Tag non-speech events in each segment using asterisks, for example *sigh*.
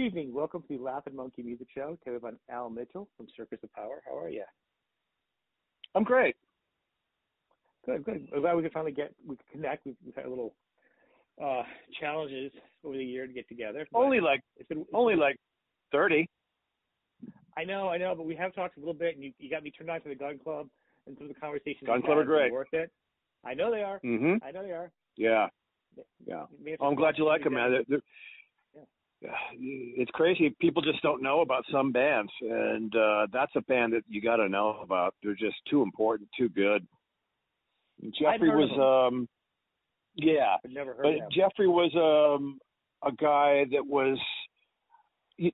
Good evening. Welcome to the Laughing Monkey Music Show. Today on Al Mitchell from Circus of Power. How are you? I'm great. Good, good. I'm glad we could finally get we could connect. We've, we've had a little uh challenges over the year to get together. Only like it's been it's only like thirty. I know, I know, but we have talked a little bit, and you, you got me turned on to the Gun Club, and some of the conversations. Gun Club are great. Worth it. I know they are. Mhm. I know they are. Yeah. Yeah. Oh, I'm glad you like them, man. They're, they're. *sighs* It's crazy. People just don't know about some bands, and uh that's a band that you got to know about. They're just too important, too good. Jeffrey was, um yeah, I've never heard but. Jeffrey was um a guy that was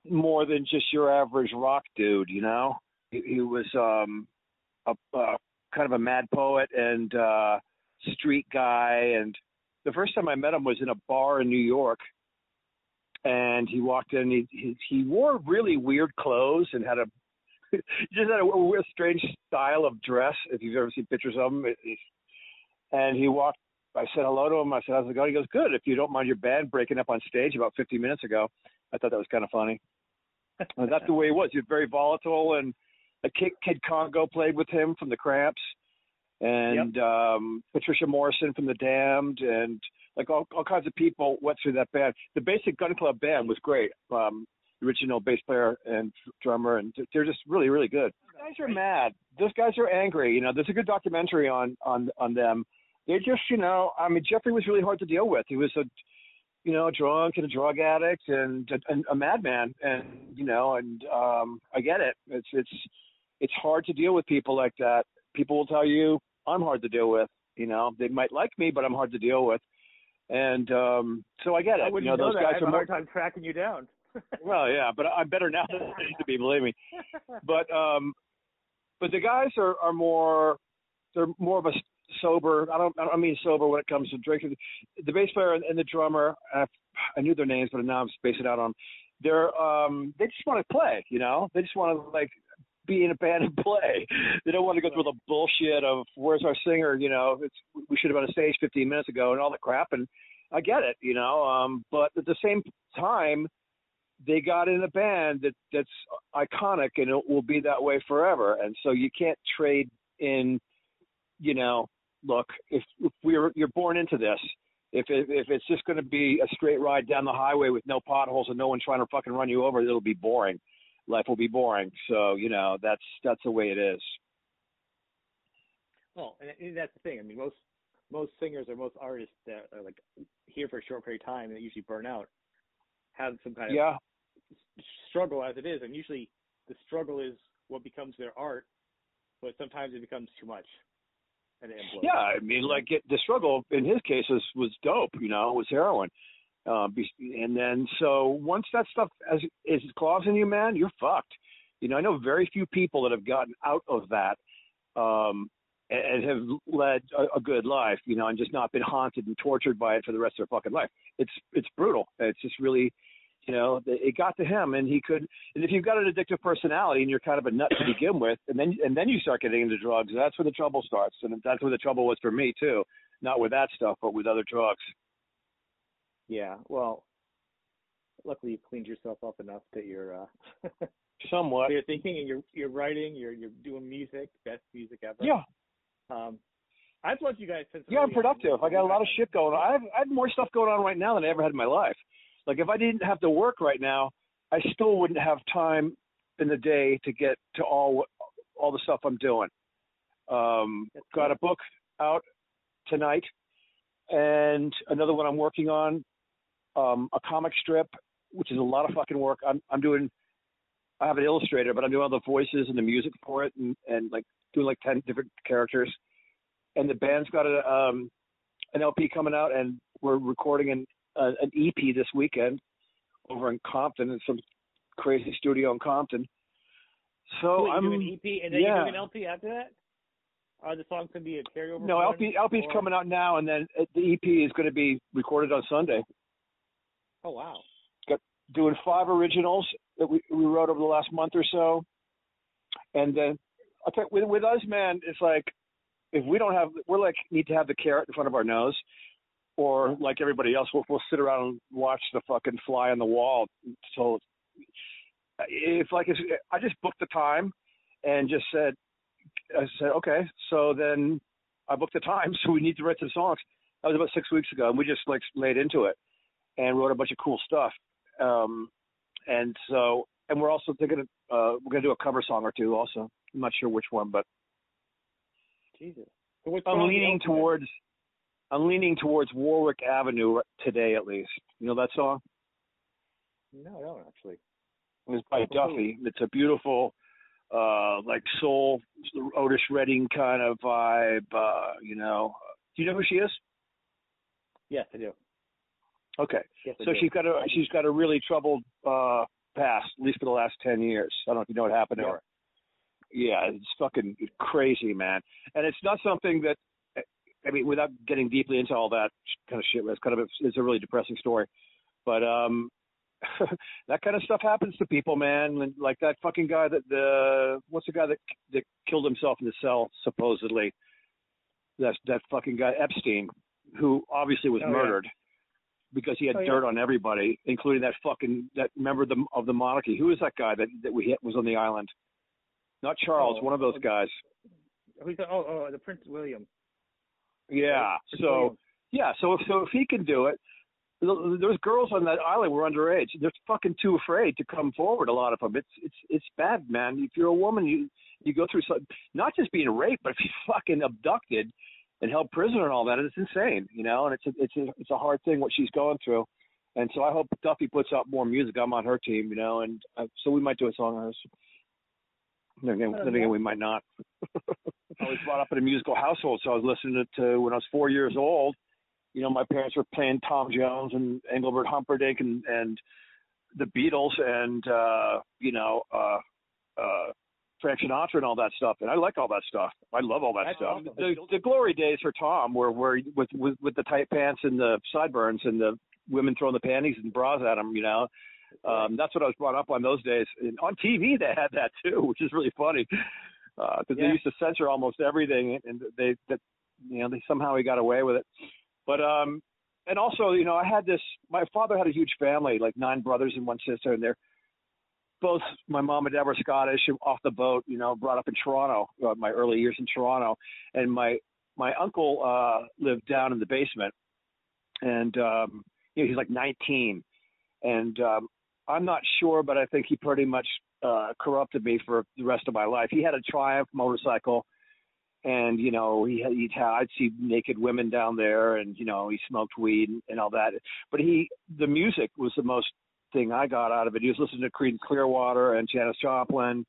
more than just your average rock dude, you know. He, he was um a, a kind of a mad poet and uh street guy and the first time I met him was in a bar in New York and he walked in he he, he wore really weird clothes and had a *laughs* just had a, a strange style of dress if you've ever seen pictures of him it, it, and he walked I said hello to him. I said, how's it going? He goes, good. If you don't mind your band breaking up on stage about 50 minutes ago. I thought that was kind of funny. *laughs* that's the way he was. He was very volatile. And a kid, kid Congo played with him from the Cramps. And um, Patricia Morrison from the Damned. And like all, all kinds of people went through that band. The basic Gun Club band was great. Um, original bass player and drummer. And they're just really, really good. These guys are mad. Those guys are angry. You know, there's a good documentary on, on, on them They're just, you know, I mean, Jeffrey was really hard to deal with. He was a, you know, a drunk and a drug addict and a, and a madman, and you know, and um, I get it. It's it's it's hard to deal with people like that. People will tell you I'm hard to deal with. You know, they might like me, but I'm hard to deal with. And um, so I get it. I wouldn't you know, those that. guys I have are a more, time tracking you down. *laughs* well, yeah, but I'm better now than I used to be. Believe me. But um, but the guys are are more they're more of a sober. I don't I don't mean sober when it comes to drinking. The bass player and, and the drummer, I, I knew their names, but now I'm spacing out on. Them. They're um they just want to play. You know, they just want to like be in a band and play. They don't want to go through the bullshit of where's our singer. You know, it's we should have been on stage 15 minutes ago and all the crap. And I get it. You know, um, but at the same time they got in a band that that's iconic and it will be that way forever. And so you can't trade in, you know, look, if, if we're you're born into this, if it, if it's just going to be a straight ride down the highway with no potholes and no one trying to fucking run you over, it'll be boring. Life will be boring. So you know that's that's the way it is. Well, and, that's the thing. I mean, most most singers or most artists that are like here for a short period of time and they usually burn out have some kind of Yeah, struggle as it is, and usually the struggle is what becomes their art, but sometimes it becomes too much, and yeah. I mean, like it, the struggle in his case was was dope. You know, it was heroin. Uh, and then so once that stuff as is claws in you, man, you're fucked. You know, I know very few people that have gotten out of that um, and, and have led a, a good life. You know, and just not been haunted and tortured by it for the rest of their fucking life. It's it's brutal. It's just really, you know, it got to him, and he could. And if you've got an addictive personality and you're kind of a nut to begin with, and then and then you start getting into drugs, that's where the trouble starts. And that's where the trouble was for me too. Not with that stuff, but with other drugs. Yeah. Well, luckily you cleaned yourself up enough that you're uh, *laughs* Somewhat. you're thinking and you're you're writing, you're you're doing music, best music ever. Yeah. Um, I've loved you guys since. Yeah, I'm productive. I got a lot of shit going on. I have, I have more stuff going on right now than I ever had in my life. Like if I didn't have to work right now, I still wouldn't have time in the day to get to all all the stuff I'm doing. Um, got a book out tonight, and another one I'm working on, um, a comic strip, which is a lot of fucking work. I'm I'm doing. I have an illustrator, but I'm doing all the voices and the music for it, and and like doing like ten different characters. And the band's got a um, an LP coming out, and we're recording an uh, an EP this weekend over in Compton, in some crazy studio in Compton. So Wait, I'm doing an EP and then yeah. you're doing an LP after that. Are the songs gonna be a carryover? No, LP LP's or- coming out now, and then uh, the EP is going to be recorded on Sunday. Oh wow. Got doing five originals that we we wrote over the last month or so, and then I think with with us, man, it's like if we don't have, we're like need to have the carrot in front of our nose, or like everybody else, we'll, we'll sit around and watch the fucking fly on the wall until if like it's, I just booked the time and just said, I said, okay, so then I booked the time, *laughs* so we need to write some songs. That was about six weeks ago, and we just like laid into it and wrote a bunch of cool stuff. Um, and so, and we're also thinking of, uh, we're gonna do a cover song or two. Also, I'm not sure which one, but Jesus. So I'm leaning towards, I'm leaning towards Warwick Avenue today, at least. You know that song? No, I don't actually. It was by Duffy. It's a beautiful, uh, like soul, Otis Redding kind of vibe. Uh, you know, do you know who she is? Yes, I do. Okay, Yes, so she's got a she's got a really troubled uh past, at least for the last ten years. I don't know if you know what happened to Yeah. her. Yeah, it's fucking crazy, man. And it's not something that I mean, without getting deeply into all that kind of shit, it's kind of a, it's a really depressing story. But um *laughs* that kind of stuff happens to people, man. Like that fucking guy that the what's the guy that that killed himself in the cell supposedly? That that fucking guy Epstein, who obviously was Oh, yeah. Because he had Oh, yeah. dirt on everybody, including that fucking that member of the of the monarchy. Who is that guy that that we hit was on the island? Not Charles, Oh, one of those oh, guys. Oh, Who's the, oh, oh, the Prince William. Yeah. Prince So William. yeah. So if so if he can do it, th- those girls on that island were underage. They're fucking too afraid to come forward. A lot of them. It's it's it's bad, man. If you're a woman, you you go through some, not just being raped, but if you're *laughs* fucking abducted and held prisoner and all that. And It's insane, you know. And it's a, it's a, it's a hard thing what she's going through. And so I hope Duffy puts out more music. I'm on her team, you know, and uh, so we might do a song on hers. Then again, then again, we might not. *laughs* I was brought up in a musical household, so I was listening to, to when I was four years old. You know, my parents were playing Tom Jones and Engelbert Humperdinck and and the Beatles and uh, you know uh, uh, Frank Sinatra and all that stuff. And I like all that stuff. I love all that That's stuff. awesome. The, the glory days for Tom were where with, with with the tight pants and the sideburns and the women throwing the panties and bras at him. You know, um, that's what I was brought up on those days. And on TV, they had that too, which is really funny because they Yeah. used to censor almost everything, and they that you know they somehow he got away with it. But um, and also you know I had this. My father had a huge family, like nine brothers and one sister, and they're both my mom and dad were Scottish, off the boat, you know, brought up in Toronto. Uh, my early years in Toronto, and my my uncle uh lived down in the basement, and um, you know he's like 19, and um, I'm not sure, but I think he pretty much uh corrupted me for the rest of my life. He had a Triumph motorcycle and you know he had he'd have, I'd see naked women down there and you know he smoked weed and, and all that. But he the music was the most thing I got out of it. He was listening to Creed Clearwater and Janis Joplin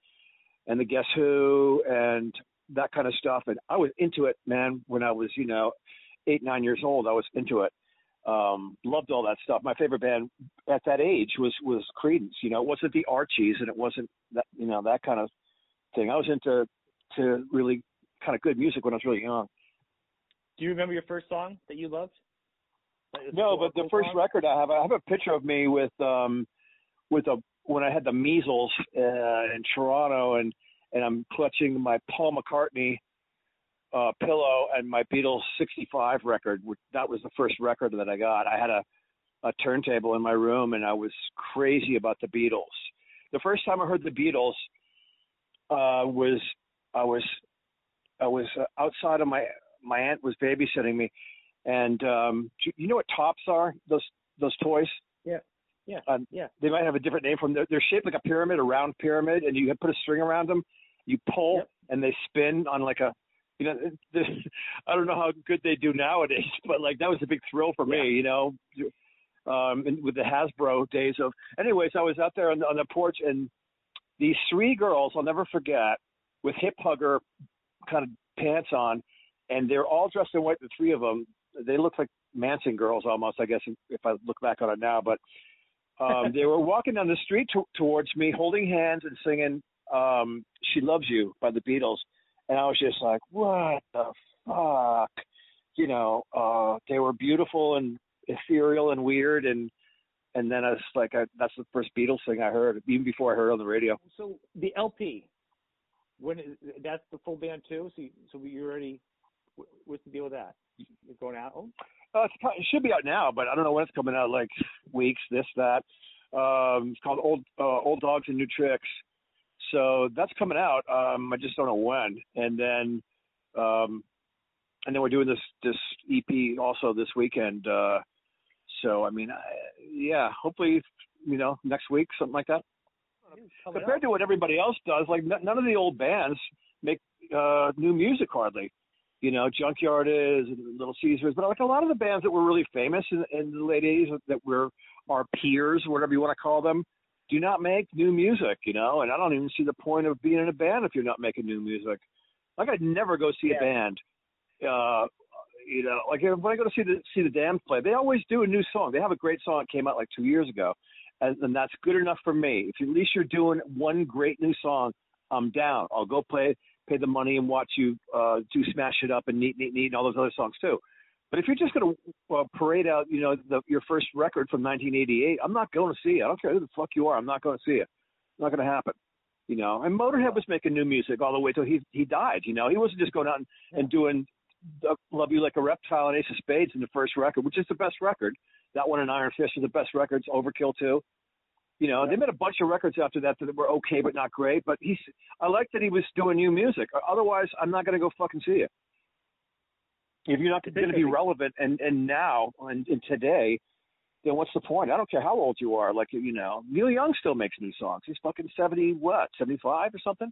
and the Guess Who and that kind of stuff and I was into it, man, when I was, you know, eight, nine years old. I was into it. Um, loved all that stuff. My favorite band at that age was was Creedence. You know, it wasn't the Archies, and it wasn't that you know that kind of thing. I was into to really kind of good music when I was really young. Do you remember your first song that you loved? No, but the first record I have, I have a picture of me with um with a when I had the measles uh, in Toronto, and and I'm clutching my Paul McCartney uh pillow and my Beatles 65 record. Which, that was the first record that I got. I had a a turntable in my room, and I was crazy about the Beatles. The first time I heard the Beatles uh was I was I was uh, outside of my my aunt was babysitting me, and um do you know what tops are? Those those toys. Yeah. Yeah. Um, Yeah. They might have a different name from. They're, they're shaped like a pyramid, a round pyramid, and you put a string around them. You pull, Yep. and they spin on like a. You know, *laughs* the, I don't know how good they do nowadays, *laughs* but like that was a big thrill for me. Yeah. You know, um, and with the Hasbro days of. Anyways, I was out there on the, on the porch, and these three girls I'll never forget with hip hugger kind of pants on, and they're all dressed in white. The three of them, they looked like Manson girls almost. I guess if I look back on it now, but um, *laughs* they were walking down the street to, towards me, holding hands and singing um, "She Loves You" by the Beatles, and I was just like, "What the fuck?" You know, uh, they were beautiful and ethereal and weird, and and then I was like, I, "That's the first Beatles thing I heard, even before I heard it on the radio." So the LP, when is, that's the full band too. So you, so you already, what's the deal with that? You're going out? Oh, Uh, it should be out now, but I don't know when it's coming out. Like weeks, this, that. Um, it's called Old uh, Old Dogs and New Tricks. So that's coming out. Um, I just don't know when. And then, um, and then we're doing this this EP also this weekend. Uh, so I mean, I, yeah, hopefully, you know, next week something like that. Compared to what everybody else does, like n- none of the old bands make uh, new music hardly. You know, Junkyard is, and Little Caesars, but like a lot of the bands that were really famous in, in the late '80s that were our peers, whatever you want to call them, do not make new music. You know, and I don't even see the point of being in a band if you're not making new music. Like I'd never go see Yeah. a band. Uh, you know, like when I go to see the see the Damned play, they always do a new song. They have a great song that came out like two years ago, and, and that's good enough for me. If at least you're doing one great new song, I'm down. I'll go play, pay the money, and watch you uh, do Smash It Up and Neat Neat Neat and all those other songs too. But if you're just going to uh, parade out, you know, the, your first record from 1988, I'm not going to see it. I don't care who the fuck you are. I'm not going to see it. Not going to happen. You know, and Motorhead was making new music all the way till he he died. You know, he wasn't just going out and, and doing uh, "Love You Like a Reptile" and Ace of Spades in the first record, which is the best record. That one and Iron Fist are the best records. Overkill too. You know, they made a bunch of records after that that were okay but not great. But he's I like that he was doing new music. Otherwise, I'm not going to go fucking see it. If you're not going to be relevant and and now and, and today, then what's the point? I don't care how old you are. Like you know, Neil Young still makes new songs. He's fucking seventy what, seventy five or something.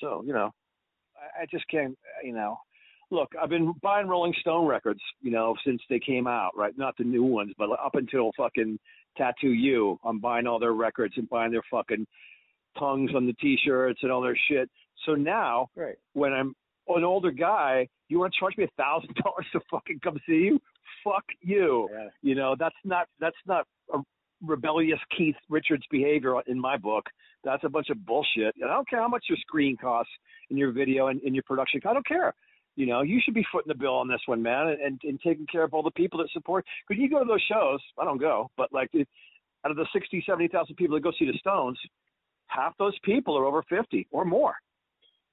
So you know, I, I just can't. You know, look, I've been buying Rolling Stone records, you know, since they came out. Right, not the new ones, but up until fucking Tattoo You, I'm buying all their records and buying their fucking tongues on the t-shirts and all their shit. So now Right. when I'm an older guy, you want to charge me a thousand *laughs* dollars to fucking come see you? Fuck you. Yeah. You know, that's not that's not a rebellious Keith Richards behavior in my book. That's a bunch of bullshit. And I don't care how much your screen costs in your video and in your production. I don't care. You know, you should be footing the bill on this one, man, and, and, taking care of all the people that support. Because you go to those shows, I don't go, but like it, out of the 60, 70,000 people that go see the Stones, half those people are over 50 or more.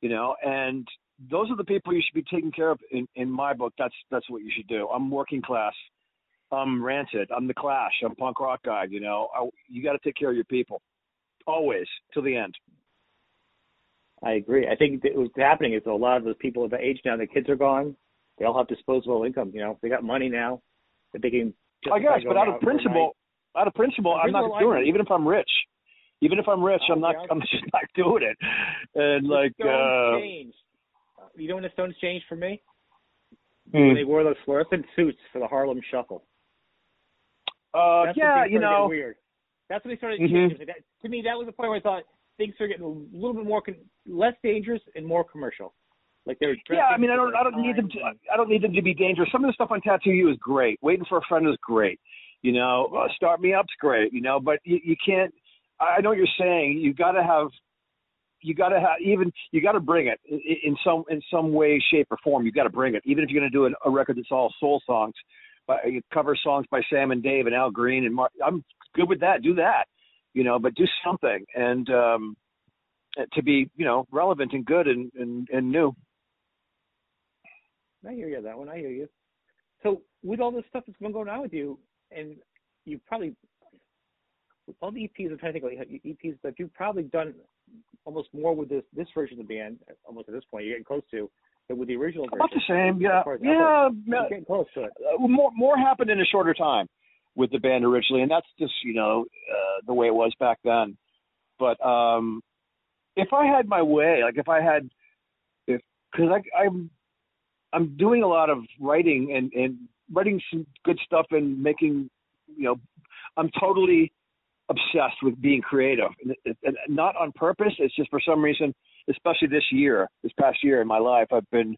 You know, and those are the people you should be taking care of in, in my book. That's that's what you should do. I'm working class. I'm ranted. I'm the Clash. I'm punk rock guy. You know, I, you got to take care of your people, always till the end. I agree. I think what's happening is a lot of those people of the age now, the kids are gone. They all have disposable income. You know, they got money now that they can. I guess, but out of out for a night. principle, out of principle, Out I'm not principle, doing it. Even if I'm rich, even if I'm rich, Oh, I'm not. yeah. I'm just *laughs* not doing it. And like, the Stones uh, changed. You know when the Stones changed for me? hmm. When they wore those fluorescent suits for the Harlem Shuffle. uh, That's yeah, you know, weird. That's when they started Mhm. changing. That, to me, that was the point where I thought things are getting a little bit more, con- less dangerous and more commercial. Like they were. Yeah, I mean, I don't, I don't need them to, I don't need them to be dangerous. Some of the stuff on Tattoo You is great. Waiting for a friend is great. You know, uh, Start Me Up's great. You know, but you, you can't. I I know what you're saying. You got to have, you got to have even. You got to bring it in, in some in some way, shape, or form. You got to bring it, even if you're going to do an, a record that's all soul songs, but you cover songs by Sam and Dave and Al Green and Mark. I'm good with that. Do that. You know, but do something and um to be you know relevant and good and and, and new. I hear you that one. I hear you. So with all this stuff that's been going on with you, and you probably all the EPs, I'm trying to think like EPs, but you've probably done almost more with this this version of the band, almost at this point. You're getting close to than with the original version. About the same, yeah, As as yeah. Getting close to it. uh, more more happened in a shorter time with the band originally, and that's just you know uh, the way it was back then. But um, if I had my way, like if I had, if because I'm I'm doing a lot of writing and and writing some good stuff and making you know I'm totally obsessed with being creative, and, and not on purpose. It's just for some reason, especially this year, this past year in my life, I've been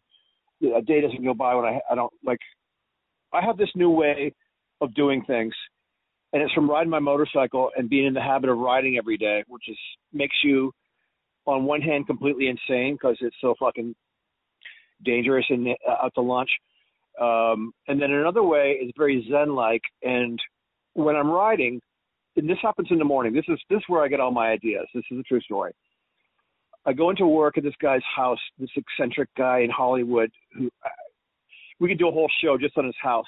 a day doesn't go by when I I don't like I have this new way of doing things, and it's from riding my motorcycle and being in the habit of riding every day, which is makes you, on one hand, completely insane because it's so fucking dangerous and uh, out to lunch, um, and then another way is very zen-like. And when I'm riding, and this happens in the morning. This is this is where I get all my ideas. This is a true story. I go into work at this guy's house, this eccentric guy in Hollywood who we could do a whole show just on his house.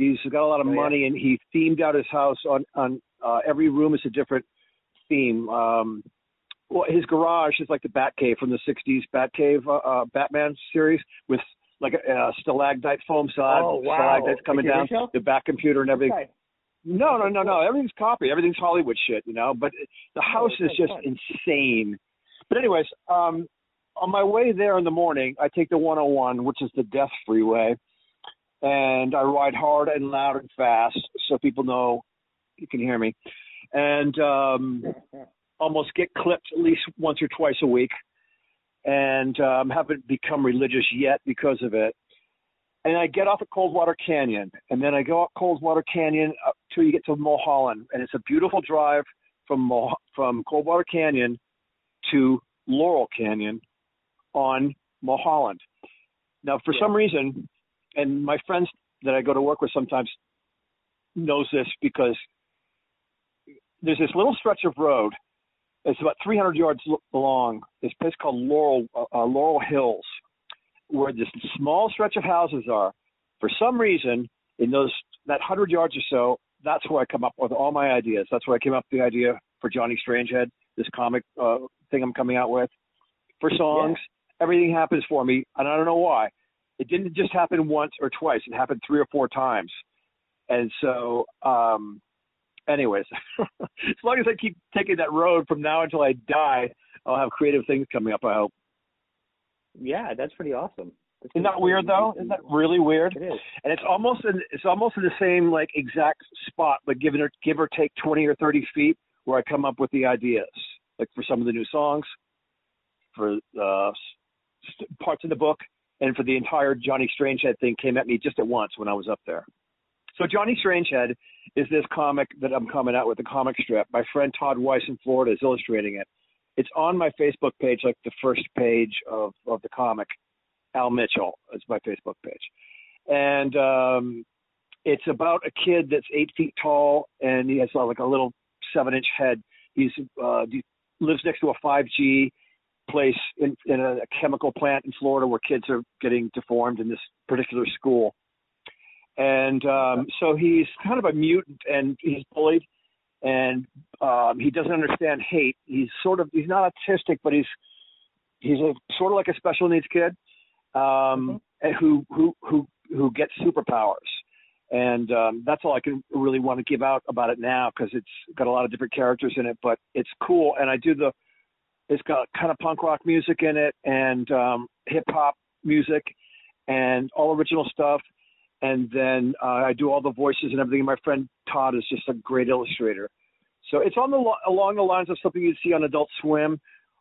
He's got a lot of Oh, yeah. money and he themed out his house on on Uh, every room is a different theme. Um, well, his garage is like the Batcave from the '60s Batcave uh, uh, Batman series with like a, a stalagmite foam side, Oh, wow. coming down, show? the back computer and everything. Okay. No, no, no, no. Everything's copy. Everything's Hollywood shit, you know. But the house it is just fun. insane. But anyways, um, on my way there in the morning, I take the 101, which is the Death Freeway, and I ride hard and loud and fast so people know you can hear me, and um, *laughs* almost get clipped at least once or twice a week, and um, haven't become religious yet because of it. And I get off at Coldwater Canyon, and then I go up Coldwater Canyon up till you get to Mulholland, and it's a beautiful drive from Mul- from Coldwater Canyon to Laurel Canyon on Mulholland. Now, for some reason, and my friends that I go to work with sometimes knows this because there's this little stretch of road. It's about 300 yards long. This place called Laurel uh, uh, Laurel Hills, where this small stretch of houses are. For some reason, in those that hundred yards or so, that's where I come up with all my ideas. That's where I came up with the idea for Johnny Strangehead, this comic uh, thing I'm coming out with. For songs, everything happens for me, and I don't know why. It didn't just happen once or twice. It happened three or four times. And so, um, anyways, *laughs* as long as I keep taking that road from now until I die, I'll have creative things coming up. I hope. Yeah, that's pretty awesome. That's Isn't that weird though? Isn't that really weird? It is. And it's almost in it's almost in the same like exact spot, but give or give or take twenty or thirty feet, where I come up with the ideas, like for some of the new songs, for uh, parts of the book, and for the entire Johnny Strangehead thing came at me just at once when I was up there. So Johnny Strangehead is this comic that I'm coming out with, a comic strip. My friend Todd Weiss in Florida is illustrating it. It's on my Facebook page, like the first page of, of the comic. Al Mitchell is my Facebook page. And um, it's about a kid that's eight feet tall and he has like a little seven inch head. He's uh, lives next to a 5G place in, in a chemical plant in Florida where kids are getting deformed in this particular school. And um, so he's kind of a mutant and he's bullied and um, he doesn't understand hate. He's sort of he's not autistic, but he's he's a sort of like a special needs kid um, and who who who who gets superpowers. And um, that's all I can really want to give out about it now because it's got a lot of different characters in it, but it's cool. And I do the it's got kind of punk rock music in it and um, hip hop music and all original stuff. And then uh, I do all the voices and everything. And my friend Todd is just a great illustrator. So it's on the along the lines of something you'd see on Adult Swim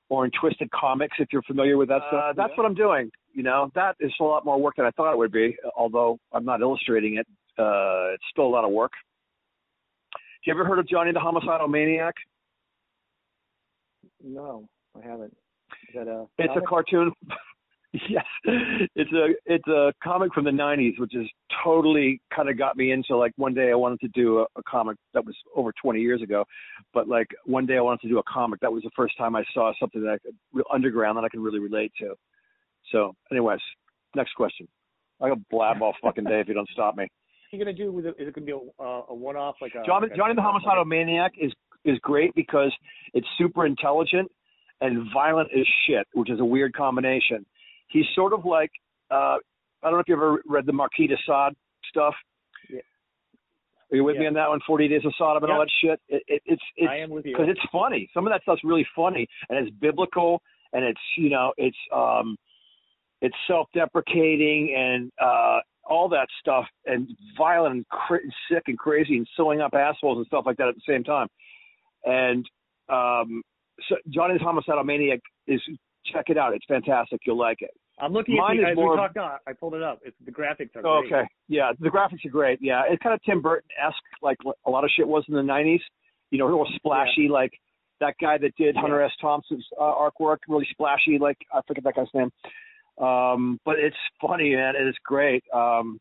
or in Twisted Comics, if you're familiar with that Uh, stuff. That's yeah. what I'm doing. You know, that is a lot more work than I thought it would be. Although I'm not illustrating it, uh, it's still a lot of work. Have You ever heard of Johnny the Homicidal Maniac? No, I haven't. Is that a? It's a cartoon. *laughs* yes, it's a it's a comic from the '90s, which is totally kind of got me into like one day I wanted to do a, a comic that was over 20 years ago, but like one day I wanted to do a comic. That was the first time I saw something that I could real underground that I can really relate to. So, anyways, next question. I can blab all fucking day if you don't stop me. What are you gonna do with it? Is it gonna be a, uh, a one-off like a? Johnny, like a- Johnny the Homicidal Maniac is is great because it's super intelligent and violent as shit, which is a weird combination. He's sort of like uh, I don't know if you ever read the Marquis de Sade stuff. Yeah. Are you with me on that one? Forty Days of Sodom and all that shit. It, it, it's it's I am with you. because it's funny. Some of that stuff's really funny and it's biblical and it's you know it's um it's self-deprecating and uh all that stuff and violent and cra- sick and crazy and sewing up assholes and stuff like that at the same time. And um so Johnny's Homicidal Maniac is check it out. It's fantastic. You'll like it. I'm looking mine at is the, as more- we talked on. I pulled it up. It's the graphics are Oh, great. okay. Yeah, the graphics are great. Yeah, it's kind of Tim Burton esque, like a lot of shit was in the '90s. You know, real splashy, like that guy that did Hunter Yeah. S. Thompson's uh, artwork, really splashy. Like I forget that guy's name, um, but it's funny and it's great. Um,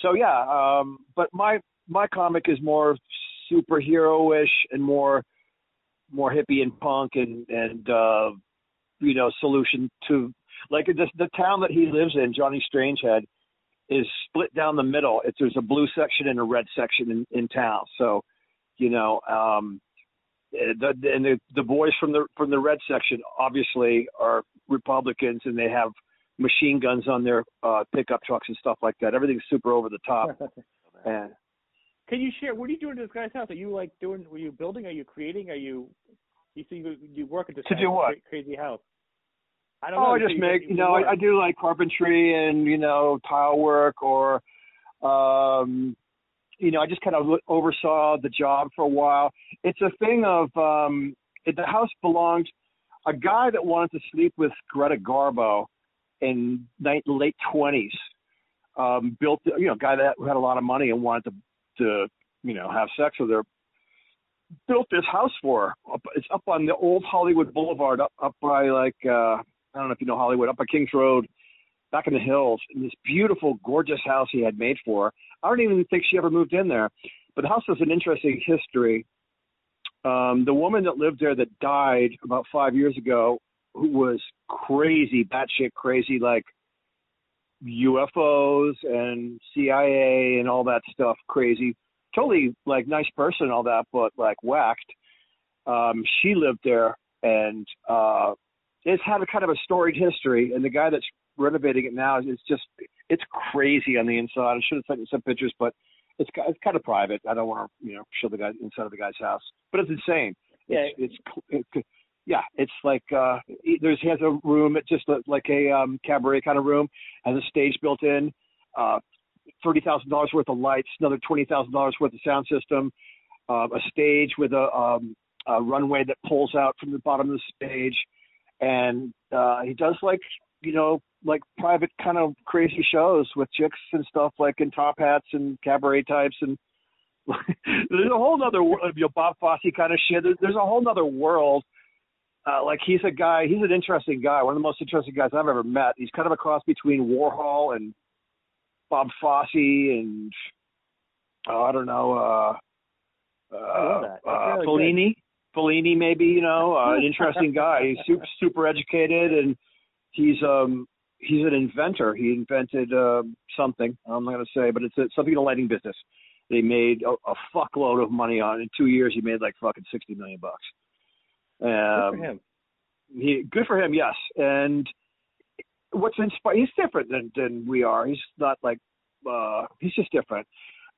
so yeah, um, but my my comic is more superhero-ish and more more hippie and punk and and uh, you know solution to like the the town that he lives in, Johnny Strangehead is split down the middle. It's, there's a blue section and a red section in, in town. So You know, um, the, and the the boys from the from the red section obviously are Republicans, and they have machine guns on their uh, pickup trucks and stuff like that. Everything's super over the top. *laughs* and can you share what are you doing to this guy's house? Are you like doing? Were you building? Are you creating? Are you? You see, you, you work at this to do what? crazy house. I don't oh, know. I just make, you know, I, I do like carpentry and, you know, tile work or, um, you know, I just kind of oversaw the job for a while. It's a thing of, um, it, the house belonged, a guy that wanted to sleep with Greta Garbo in late, late 20s, um, built, you know, guy that had a lot of money and wanted to, to, you know, have sex with her, built this house for her. It's up on the old Hollywood Boulevard, up, up by like, uh, I don't know if you know Hollywood, up by Kings Road, back in the hills, in this beautiful, gorgeous house he had made for her. I don't even think she ever moved in there. But the house has an interesting history. Um, the woman that lived there that died about five years ago, who was crazy, batshit crazy, like UFOs and CIA and all that stuff, crazy. Totally like nice person, all that, but like whacked. Um, she lived there and uh it's had a kind of a storied history, and the guy that's renovating it now is just it's crazy on the inside. I should have sent you some pictures, but it's it's kind of private. I don't want to you know show the guy inside of the guy's house, but it's insane. Yeah, it's, it's it, yeah, it's like uh there's he has a room, it's just like a um cabaret kind of room, has a stage built in, uh thirty thousand dollars worth of lights, another twenty thousand dollars worth of sound system, uh, a stage with a um a runway that pulls out from the bottom of the stage. And uh, he does like you know like private kind of crazy shows with chicks and stuff like in top hats and cabaret types and *laughs* there's a whole other world you know Bob Fosse kind of shit. There's, there's a whole other world uh, like he's a guy he's an interesting guy one of the most interesting guys I've ever met he's kind of a cross between Warhol and Bob Fosse and uh, I don't know uh uh, uh Fellini Fellini, maybe you know, uh, an *laughs* interesting guy. He's super, super educated, and he's um he's an inventor. He invented uh, something. I'm not going to say, but it's a, something in the lighting business. They made a, a fuckload of money on. it. In two years, he made like fucking sixty million bucks. Um, good for him. He good for him, yes. And what's inspired? He's different than than we are. He's not like uh he's just different.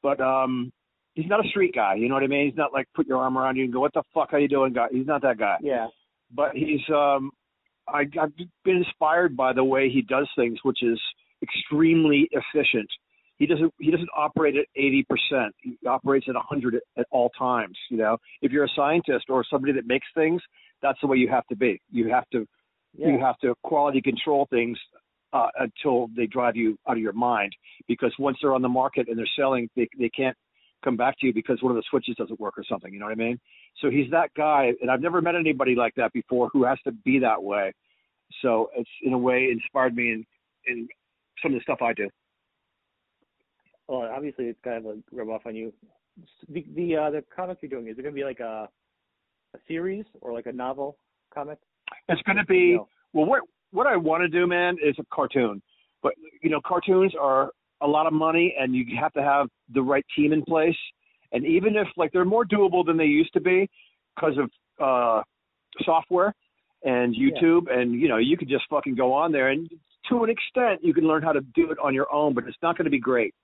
But um he's not a street guy. You know what I mean? He's not like put your arm around you and go, "What the fuck are you doing, guy?" He's not that guy. Yeah. But he's um, I, I've been inspired by the way he does things, which is extremely efficient. He doesn't he doesn't operate at eighty percent. He operates at a hundred at all times. You know, if you're a scientist or somebody that makes things, that's the way you have to be. You have to yeah. you have to quality control things uh, until they drive you out of your mind. Because once they're on the market and they're selling, they they can't come back to you because one of the switches doesn't work or something. You know what I mean? So he's that guy, and I've never met anybody like that before who has to be that way. So it's in a way inspired me in in some of the stuff I do. Well, obviously it's kind of a rub off on you. The the uh, the comic you're doing is it going to be like a a series or like a novel comic? It's going to be well. What what I want to do, man, is a cartoon. But you know, cartoons are a lot of money and you have to have the right team in place. And even if like they're more doable than they used to be because of uh, software and YouTube, yeah. and you know you can just fucking go on there and to an extent you can learn how to do it on your own, but it's not going to be great.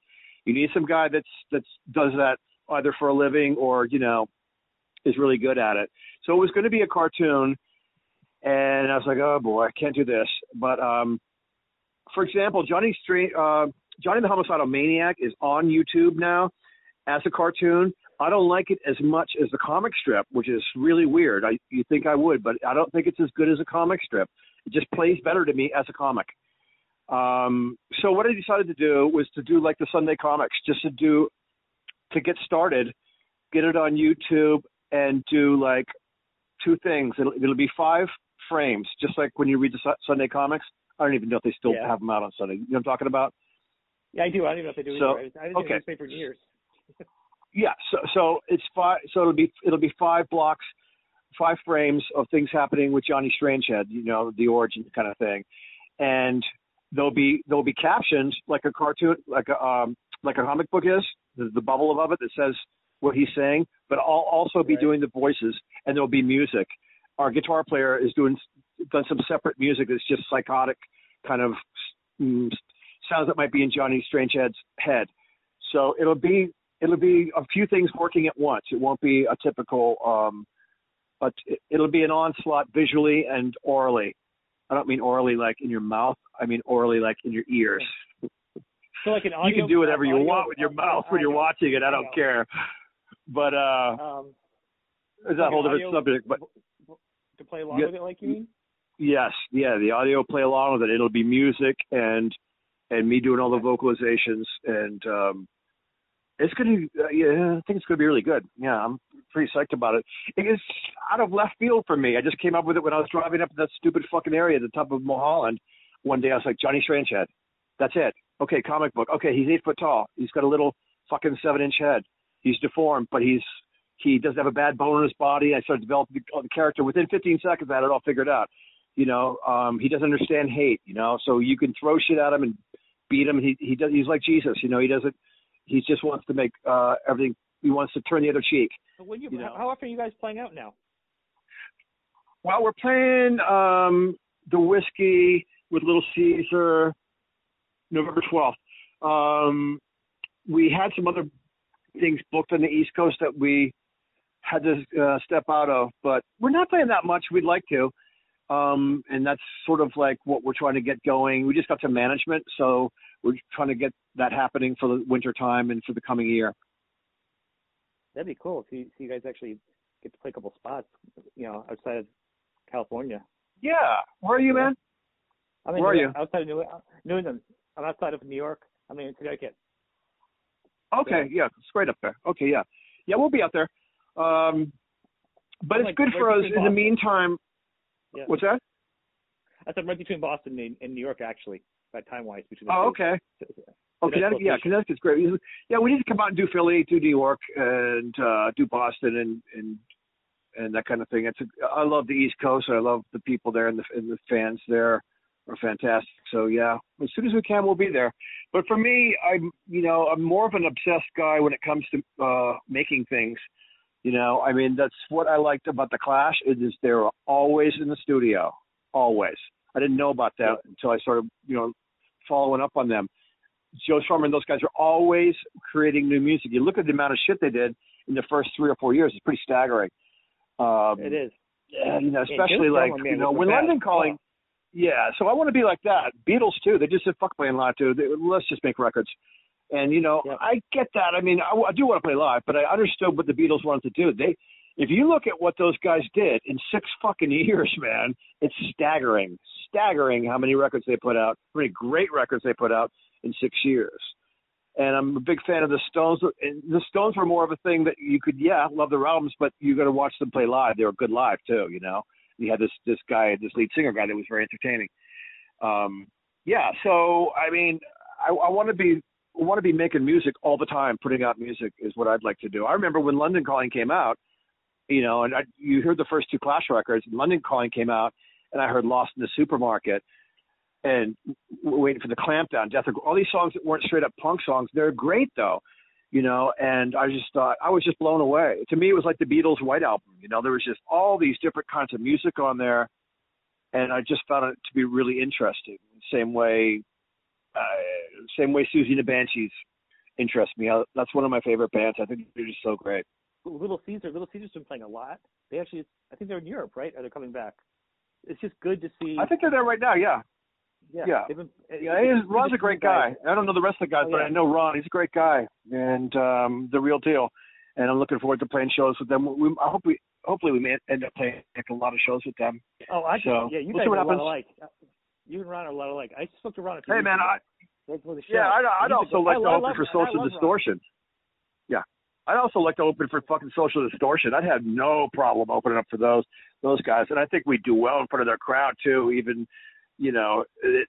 You need some guy that's that's does that either for a living or you know is really good at it. So it was going to be a cartoon, and I was like, oh boy, I can't do this. But um, for example, Johnny Street, uh, Johnny the Homicidal Maniac is on YouTube now as a cartoon. I don't like it as much as the comic strip, which is really weird. I you think I would, but I don't think it's as good as a comic strip. It just plays better to me as a comic. Um, so what I decided to do was to do like the Sunday comics, just to do to get started, get it on YouTube and do like two things. It'll, it'll be five frames, just like when you read the Sunday comics. I don't even know if they still yeah. have them out on Sunday. You know what I'm talking about? Yeah, I do. I don't even know if they do. So, either. I didn't okay. newspaper in years. *laughs* yeah, so so it's five. So it'll be it'll be five blocks, five frames of things happening with Johnny Strangehead. You know, the origin kind of thing, and there'll be there'll be captions like a cartoon, like a um, like a comic book is the, the bubble above it that says what he's saying, but I'll also be Right. doing the voices, and there'll be music. Our guitar player is doing done some separate music that's just psychotic kind of mm, sounds that might be in Johnny Strangehead's head. So it'll be it'll be a few things working at once. It won't be a typical, um, but it'll be an onslaught visually and orally. I don't mean orally like in your mouth. I mean orally like in your ears. So like an You can do whatever you want with your mouth when you're watching it. I don't care. But uh, Um, it's a like whole different subject. But to play along Yeah. with it, like you mean? Yes, yeah, the audio play along with it. It'll be music and and me doing all the vocalizations and um it's gonna be uh, yeah, I think it's gonna be really good. Yeah, I'm pretty psyched about it. It is out of left field for me. I just came up with it when I was driving up that stupid fucking area at the top of Mulholland. One day I was like, Johnny Strangehead. That's it. Okay, comic book. Okay, he's eight foot tall. He's got a little fucking seven inch head. He's deformed, but he's he doesn't have a bad bone in his body. I started developing the, the character within 15 seconds. I had it all figured out. You know, um, he doesn't understand hate. You know, so you can throw shit at him and beat him. He he does. He's like Jesus. You know, he doesn't. He just wants to make uh, everything. He wants to turn the other cheek. When you, You know. how often are you guys playing out now? Well, we're playing um, the Whisky with Little Caesar, November 12th. Um, we had some other things booked on the East Coast that we had to uh, step out of, but we're not playing that much. We'd like to. Um, and that's sort of like what we're trying to get going. We just got some management, so we're trying to get that happening for the winter time and for the coming year. That'd be cool. You, so you guys actually get to play a couple spots, you know, outside of California. Yeah. Where are you, man? I'm in Where are you? outside of New, New England. I'm outside of New York. I'm in Connecticut. Okay, yeah, it's great up there. Okay, yeah, yeah, we'll be out there. Um, but I'm it's like good right for us between in the meantime. Yeah. What's that? I said right between Boston and, and New York, actually, by time wise. Between Oh, okay. Oh, Connecticut, yeah. Connecticut's great. Yeah, we need to come out and do Philly, do New York, and uh, do Boston, and and and that kind of thing. It's a, I love the East Coast. I love the people there, and the and the fans there are fantastic. So yeah, as soon as we can, we'll be there. But for me, I'm you know I'm more of an obsessed guy when it comes to uh, making things. You know, I mean that's what I liked about the Clash is, is they're always in the studio, always. I didn't know about that until I started you know following up on them. Joe Strummer those guys are always creating new music. You look at the amount of shit they did in the first three or four years; it's pretty staggering. Um, It is. yeah, you know, especially like you know when. London Calling. Yeah, so I want to be like that. Beatles too. They just said fuck playing live too. They, let's just make records. And you know, Yep. I get that. I mean, I, I do want to play live, but I understood what the Beatles wanted to do. They, if you look at what those guys did in six fucking *laughs* years, man, it's staggering, staggering how many records they put out, how many great records they put out in six years. And I'm a big fan of the Stones. The Stones were more of a thing that you could, yeah, love their albums, but you got to watch them play live. They were good live too, you know. You had this this guy, this lead singer guy that was very entertaining. Um, yeah, so I mean, I, I want to be want to be making music all the time. Putting out music is what I'd like to do. I remember when London Calling came out, you know, and I, you heard the first two Clash records. London Calling came out, and I heard Lost in the Supermarket, and waiting for the Clampdown, Death. All these songs that weren't straight up punk songs. They're great though, you know. And I just thought I was just blown away. To me, it was like the Beatles' White Album. You know, there was just all these different kinds of music on there, and I just found it to be really interesting. Same way, uh, same way Siouxsie and the Banshees interest me. I, that's one of my favorite bands. I think they're just so great. Little Caesar. Little Caesar's been playing a lot. They actually, I think they're in Europe, right? Or they're coming back. It's just good to see. I think they're there right now. Yeah, yeah. yeah. Been, yeah. Ron's a great guys- guy. I don't know the rest of the guys, Oh, but yeah. I know Ron. He's a great guy, and um, the real deal. And I'm looking forward to playing shows with them. We, I hope we, hopefully, we may end up playing a lot of shows with them. Oh, I So, yeah. You we'll guys are a lot alike. You and Ron are a lot alike. I spoke to Ron a few Hey, man, I, the show. Yeah, I'd, I'd also like I to love- open for I social Ron. distortion. Yeah, I'd also like to open for fucking social distortion. I'd have no problem opening up for those those guys, and I think we do well in front of their crowd too. Even you know,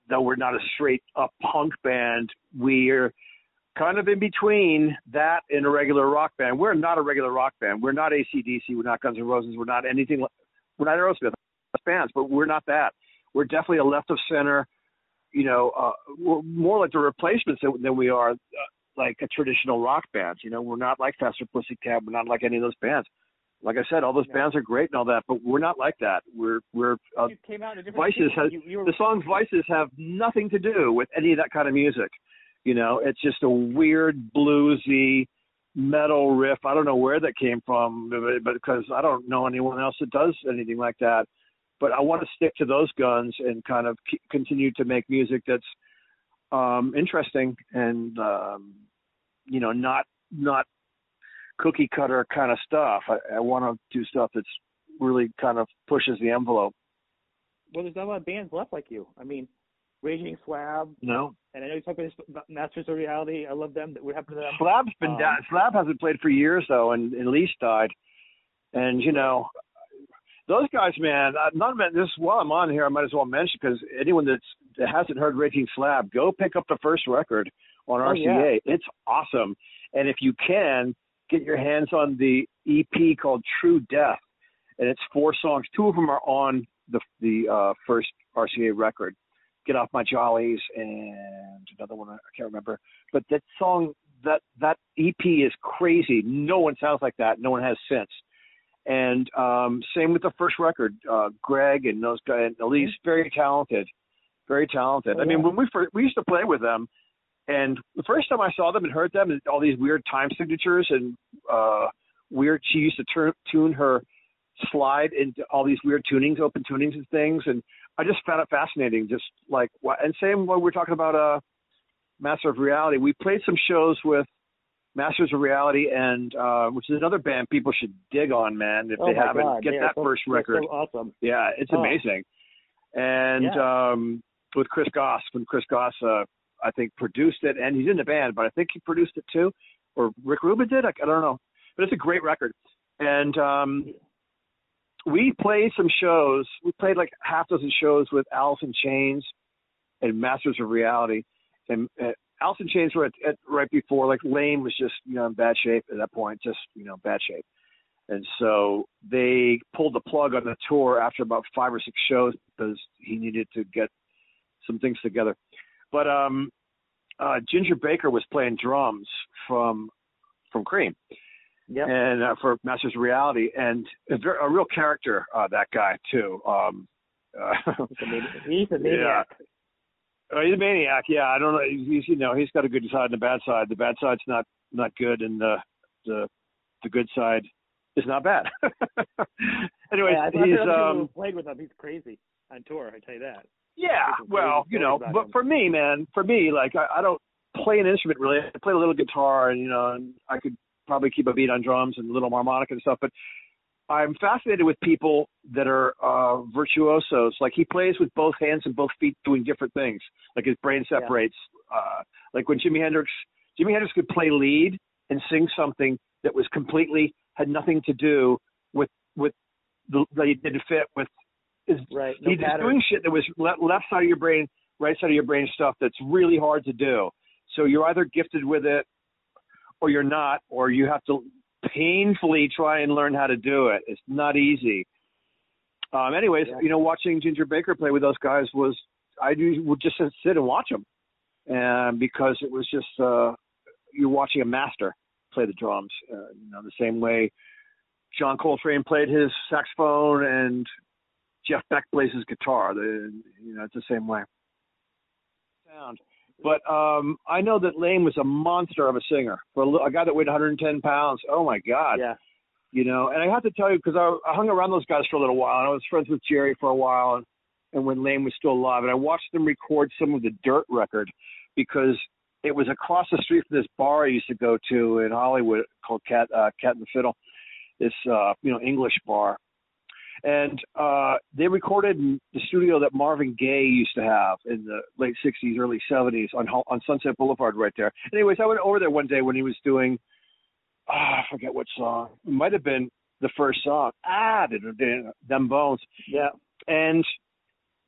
though we're not a straight up punk band, we're kind of in between that and a regular rock band. We're not a regular rock band. We're not ACDC. We're not Guns N' Roses. We're not anything. like We're not Aerosmith bands, but we're not that. We're definitely a left of center you know, uh, we're more like the replacements than, than we are uh, like a traditional rock band. You know, we're not like Faster Pussycat. We're not like any of those bands. Like I said, all those bands are great and all that, but we're not like that. We're we're uh, you came out a different Vices has you, you were, the songs Vices have nothing to do with any of that kind of music. You know, it's just a weird bluesy metal riff. I don't know where that came from, but, but because I don't know anyone else that does anything like that. But I want to stick to those guns and kind of keep, continue to make music that's um, interesting and um, you know not not cookie cutter kind of stuff. I, I want to do stuff that's really kind of pushes the envelope. Well, there's not a lot of bands left like you. I mean, Raging Slab. No. And I know you talked about Masters of Reality. I love them. What happened to them? Slab's been um, down. Slab hasn't played for years though, and, and Lease died. And you know, those guys, man. Not this while I'm on here, I might as well mention because anyone that's that hasn't heard Raging Slab, go pick up the first record on Oh, RCA. yeah. It's awesome. And if you can, get your hands on the EP called True Death, and it's four songs. Two of them are on the the uh, first RCA record. Get off my jollies and another one I can't remember. But that song, that that EP is crazy. No one sounds like that. No one has since. And um, same with the first record. Uh, Greg and those guys, and Elyse, very talented, very talented. Oh, I mean, when we first, we used to play with them, and the first time I saw them and heard them, and all these weird time signatures and uh, weird. She used to turn, tune her slide into all these weird tunings, open tunings and things, and I just found it fascinating. Just like what, and same when we're talking about uh, Master of Reality, we played some shows with Masters of Reality, and uh, which is another band people should dig on, man. If oh they haven't, God. get are that so, first record. So awesome. Yeah, it's Oh. amazing. And um with Chris Goss, when Chris Goss uh I think produced it and he's in the band, but I think he produced it too. Or Rick Rubin did, I, I don't know. But it's a great record. And um we played some shows. We played like half dozen shows with Alice in Chains and Masters of Reality. And uh, Alice in Chains were at, at right before like Layne was just, you know, in bad shape at that point, just, you know, bad shape. And so they pulled the plug on the tour after about five or six shows because he needed to get some things together. But um, uh, Ginger Baker was playing drums from from Cream Yep. and uh, for Masters of Reality, and a, ver- a real character uh, that guy too. Um, *laughs* uh, He's a maniac. He's a yeah. maniac. Oh, he's a maniac. Yeah, I don't know. He's you know he's got a good side and a bad side. The bad side's not not good, and the the the good side is not bad. *laughs* anyway, yeah, he's heard other people um played with him. He's crazy on tour. I tell you that. Yeah. Well, you know, but for me, man, for me, like I, I don't play an instrument really. I play a little guitar, and you know, and I could probably keep a beat on drums and a little harmonica and stuff, but. I'm fascinated with people that are uh, virtuosos. Like he plays with both hands and both feet doing different things. Like his brain Yeah. separates. Uh, like when Jimi Hendrix, Jimi Hendrix could play lead and sing something that was completely had nothing to do with with the that he didn't fit with. His, Right. No he's doing shit that was left, left side of your brain, right side of your brain stuff that's really hard to do. So you're either gifted with it, or you're not, or you have to painfully try and learn how to do it. It's not easy. Um, anyways, Yeah. you know, watching Ginger Baker play with those guys was I would just sit and watch them, and because it was just uh, you're watching a master play the drums. Uh, you know, the same way John Coltrane played his saxophone and Jeff Beck plays his guitar. The, you know, it's the same way. Sound. But um, I know that Layne was a monster of a singer for a, a guy that weighed 110 pounds. Oh my God! Yeah. You know, and I have to tell you because I, I hung around those guys for a little while, and I was friends with Jerry for a while, and, and when Layne was still alive, and I watched them record some of the Dirt record because it was across the street from this bar I used to go to in Hollywood called Cat uh, Cat and the Fiddle, this uh, you know English bar, and uh, they recorded in the studio that Marvin Gaye used to have in the late '60s, early '70s on on Sunset Boulevard, right there. Anyways, I went over there one day when he was doing, ah, I forget what song. It might have been the first song. Ah, them bones. Yeah. And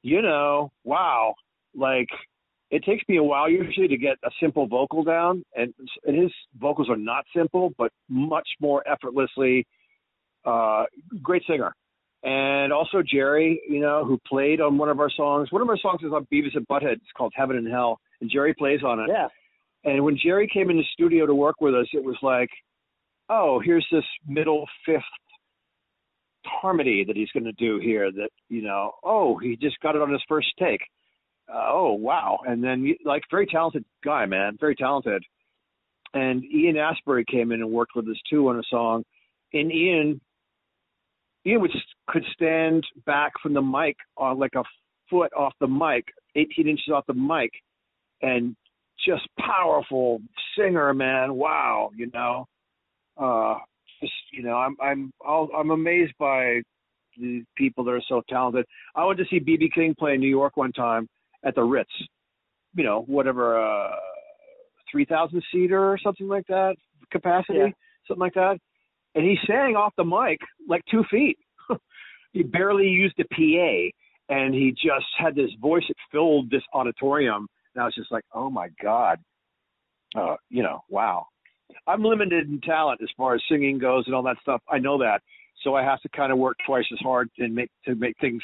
you know, wow, like it takes me a while usually to get a simple vocal down, and, and his vocals are not simple, but much more effortlessly. Uh, great singer, and also Jerry, you know, who played on one of our songs. One of our songs is on Beavis and Butthead. It's called Heaven and Hell, and Jerry plays on it. Yeah. And when Jerry came in the studio to work with us, it was like, oh, here's this middle fifth harmony that he's going to do here. That you know, oh, he just got it on his first take. Uh, oh wow! And then like very talented guy, man, very talented. And Ian Astbury came in and worked with us too on a song. And Ian, Ian would could stand back from the mic on like a foot off the mic, 18 inches off the mic, and just powerful singer, man. Wow, you know. Uh, just you know, I'm I'm I'll, I'm amazed by the people that are so talented. I went to see BB King play in New York one time at the Ritz. You know, whatever, uh, three thousand seater or something like that capacity, yeah. something like that. And he sang off the mic like two feet. He barely used a PA, and he just had this voice that filled this auditorium. And I was just like, oh my god, uh, you know, wow. I'm limited in talent as far as singing goes and all that stuff. I know that, so I have to kind of work twice as hard and make to make things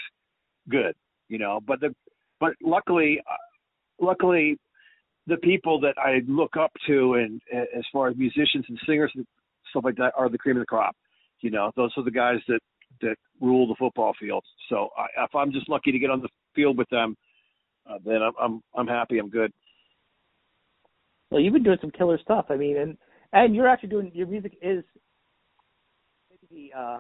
good, you know. But the but luckily, uh, luckily, the people that I look up to and as far as musicians and singers and stuff like that are the cream of the crop. You know, those are the guys that that rule the football field. So I, if I'm just lucky to get on the field with them, uh, then I'm I'm I'm happy. I'm good. Well, you've been doing some killer stuff. I mean, and and you're actually doing your music is maybe the uh,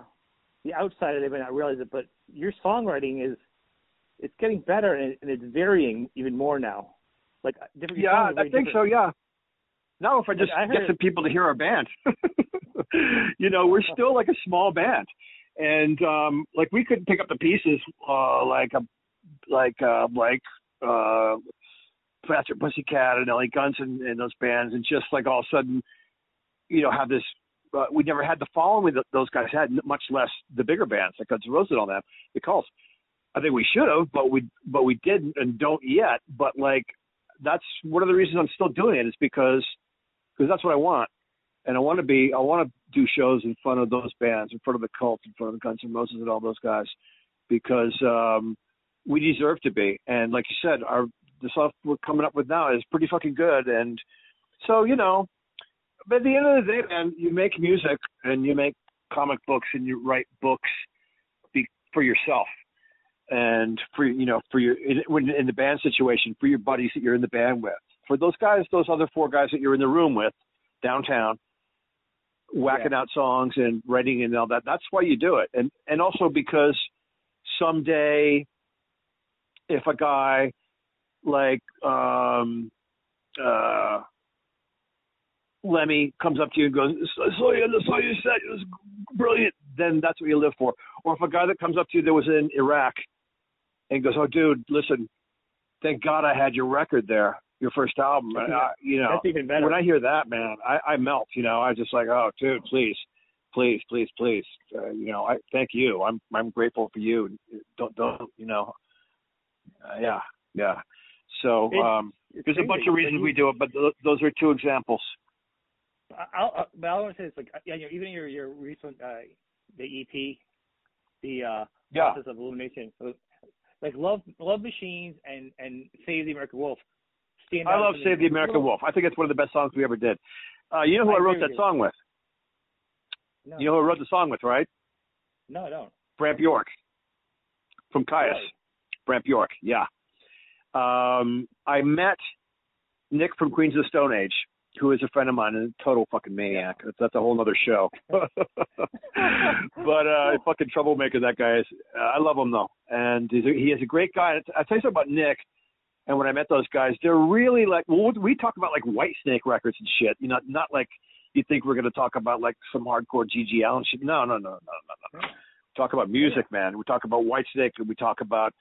the outsider they may not realize it, but your songwriting is it's getting better and, and it's varying even more now. Like uh, different. Yeah, I think different. so. Yeah. Now, if I just like, I get some people to hear our band, *laughs* you know, we're *laughs* still like a small band, and um like we couldn't pick up the pieces, uh like a like uh like uh Faster Pussycat and L.A. Guns and, and those bands, and just like all of a sudden you know, have this. Uh, we never had the following that those guys had, much less the bigger bands like Guns N' Roses and all that. Because I think we should have, but we but we didn't and don't yet. But like that's one of the reasons I'm still doing it is because because that's what I want, and I want to be I want to do shows in front of those bands, in front of the Cult, in front of the Guns N' Roses and all those guys, because um, we deserve to be. And like you said, our the stuff we're coming up with now is pretty fucking good, and so you know but at the end of the day, man, you make music and you make comic books and you write books be, for yourself. And for you know for your in, in the band situation for your buddies that you're in the band with. For those guys those other four guys that you're in the room with downtown whacking yeah. out songs and writing and all that. That's why you do it. And and also because someday if a guy like um uh Lemmy comes up to you and goes, I saw you, I saw you said. It was brilliant, then that's what you live for. Or if a guy that comes up to you that was in Iraq and goes, Oh dude, listen, thank God I had your record there, your first album. That's I, you know that's even better. when I hear that, man, I, I melt, you know, I just like, Oh dude, please, please, please, please. Uh, you know, I thank you. I'm I'm grateful for you. Don't don't you know uh, yeah, yeah. So um there's a bunch of reasons we do it, but th- those are two examples. I'll, uh, but I want to say it's like yeah, you know, even your your recent uh, the EP, the uh, yeah. process of illumination, like love love machines and and save the American Wolf. Stand I love Save the American little, Wolf. I think it's one of the best songs we ever did. Uh, you know who I, I wrote that song with? No. You know who I wrote the song with, right? No, I don't. Brant Bjork from Kyuss. Right. Bjork, yeah. Um, I met Nick from Queens of the Stone Age who is a friend of mine and a total fucking maniac. That's, that's a whole other show. *laughs* but uh fucking troublemaker that guy is. Uh, I love him though, and he's a, he is a great guy. I tell you something about Nick. And when I met those guys, they're really like well, we talk about like Whitesnake records and shit. You know, not like you think we're going to talk about like some hardcore GG Allin shit. No, no, no, no, no, no. talk about music, man. We talk about Whitesnake, and we talk about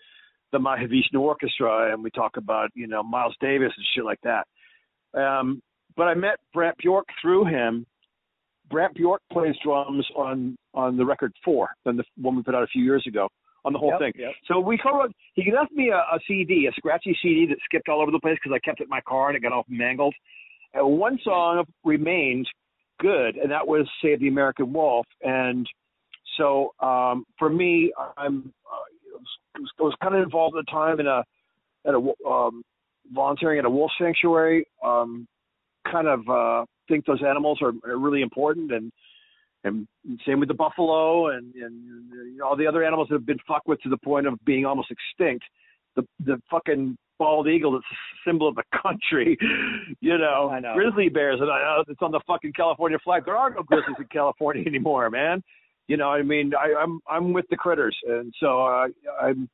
the Mahavishnu Orchestra, and we talk about you know Miles Davis and shit like that. Um, but I met Brant Bjork through him. Brant Bjork plays drums on on the record four, than the one we put out a few years ago on the whole yep, thing. Yep. So we co-wrote. He left me a, a CD, a scratchy CD that skipped all over the place because I kept it in my car and it got all mangled. And one song remained good, and that was "Save the American Wolf." And so um, for me, I'm uh, was, was kind of involved at the time in a at a um, volunteering at a wolf sanctuary. Um, kind of uh, think those animals are, are really important, and and same with the buffalo and and you know, all the other animals that have been fucked with to the point of being almost extinct. The the fucking bald eagle that's a symbol of the country, *laughs* you know, I know. grizzly bears, and I know it's on the fucking California flag. There are no grizzlies in California *laughs* anymore, man. You know, I mean, I, I'm I'm with the critters, and so uh, I'm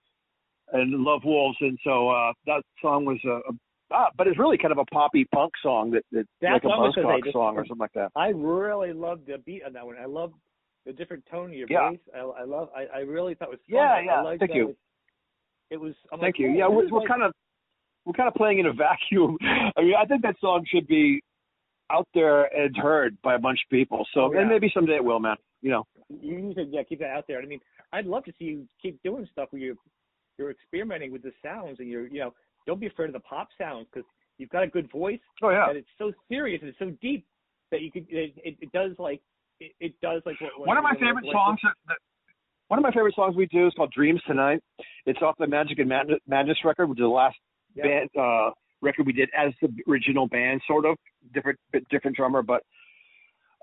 and love wolves, and so uh, that song was a, a ah, but it's really kind of a poppy punk song that, that That like a buzzcock song or something like that. I really loved the beat on that one. I love the different tone of your Yeah. voice. I, I love. I, I really thought it was fun. Yeah, yeah. I Thank you. It was, I'm Thank like, you. oh, Yeah, we're, we're like- kind of we're kind of playing in a *laughs* vacuum. I mean, I think that song should be out there and heard by a bunch of people. So, Oh, yeah. and maybe someday it will, man. You know. you to yeah keep that out there. I mean, I'd love to see you keep doing stuff where you're you're experimenting with the sounds and you're you know don't be afraid of the pop sounds because you've got a good voice Oh yeah. and it's so serious and it's so deep that you could it, it, it does like it, it does like what, what One of my favorite what- songs. That, that, one of my favorite songs we do is called "Dreams Tonight." It's off the Magic and Madness, Madness record, which is the last band uh, record we did as the original band, sort of different, different drummer, but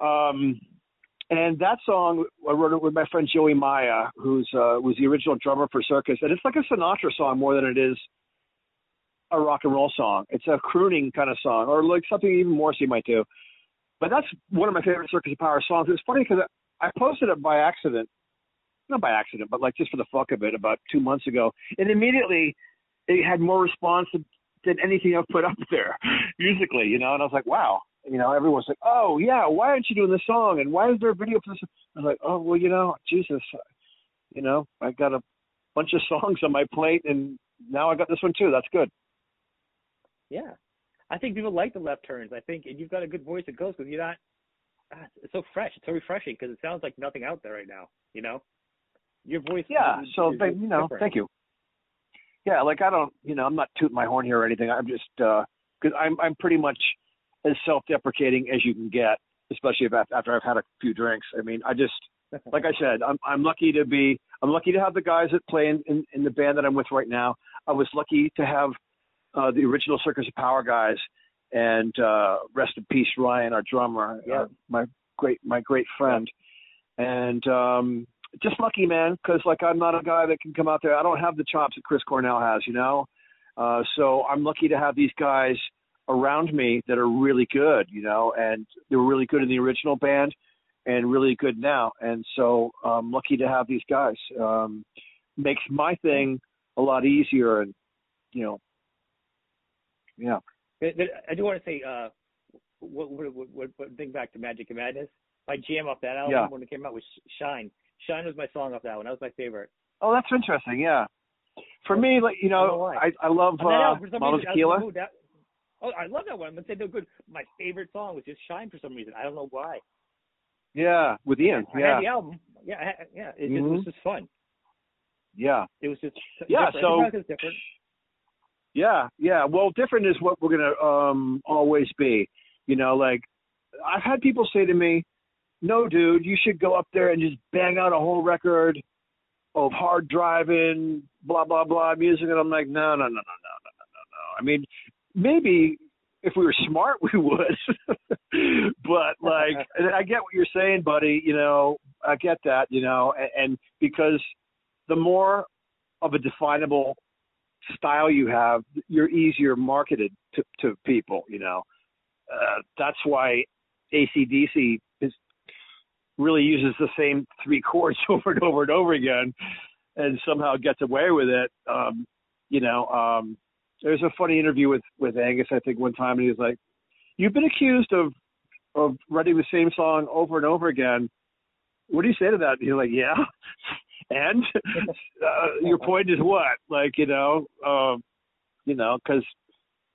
um, and that song I wrote it with my friend Joey Maya, who's uh, was the original drummer for Circus, and it's like a Sinatra song more than it is a rock and roll song. It's a crooning kind of song, or like something even Morrissey might do. But that's one of my favorite Circus of Power songs. It's funny because I posted it by accident, not by accident, but like just for the fuck of it, about two months ago, and immediately it had more response than, anything I've put up *laughs* there musically, you know. And I was like, wow, you know, everyone's like, oh yeah, why aren't you doing this song? And why is there a video for this? I was like, oh well, you know, Jesus, uh, you know, I got a bunch of *laughs* songs on my plate, and now I got this one too. That's good. Yeah, I think people like the left turns. I think, and you've got a good voice that goes because you're not. ah, It's so fresh. It's so refreshing because it sounds like nothing out there right now. You know, your voice. Yeah. is- So, is- they, you know, different. thank you. Yeah, like I don't, you know, I'm not tooting my horn here or anything. I'm just because I'm I'm pretty much as self-deprecating as you can get, especially if after I've had a few drinks. I mean, I just *laughs* like I said, I'm I'm lucky to be I'm lucky to have the guys that play in, in, in the band that I'm with right now. I was lucky to have uh, the original Circus of Power guys, and uh, rest in peace, Ryan, our drummer, Yeah. uh, my great my great friend, and um, just lucky, man, because like I'm not a guy that can come out there. I don't have the chops that Chris Cornell has, you know. Uh, so I'm lucky to have these guys around me that are really good, you know, and they were really good in the original band and really good now. And so I'm lucky to have these guys. Um, makes my thing a lot easier, and you know, yeah. I do want to say, uh, what, what, what, what, think back to Magic and Madness. My jam off that album Yeah. when it came out was Shine. Shine was my song off that one. That was my favorite. Oh, that's interesting. Yeah. For me, like you I know know. I I love uh, album, for some Mama reason, Tequila. That, oh, I love that one. I'm gonna say they're good. My favorite song was just Shine for some reason. I don't know why. Yeah, with Ian. I Yeah, had the album. Yeah, I yeah. It, just, it was Mhm. just fun. yeah. It was just Yeah, Different. so- yeah, yeah. Well, different is what we're gonna um, always be. You know, like I've had people say to me, "No, dude, you should go up there and just bang out a whole record of hard driving, blah blah blah music," and I'm like, "No, no, no, no, no, no, no, no." I mean, maybe if we were smart, *laughs* we would. but like, *laughs* I get what you're saying, buddy. You know, I get that. You know, and, and because the more of a definable style you have, you're easier marketed to, to people, you know. Uh, that's why ACDC is really uses the same three chords *laughs* over and over and over again and somehow gets away with it. Um, you know, um, there's a funny interview with, with Angus, I think, one time, and he was like, You've been accused of of writing the same song over and over again. What do you say to that? And he's like, Yeah. *laughs* and *laughs* uh, your point is what? Like, you know, um, you know, because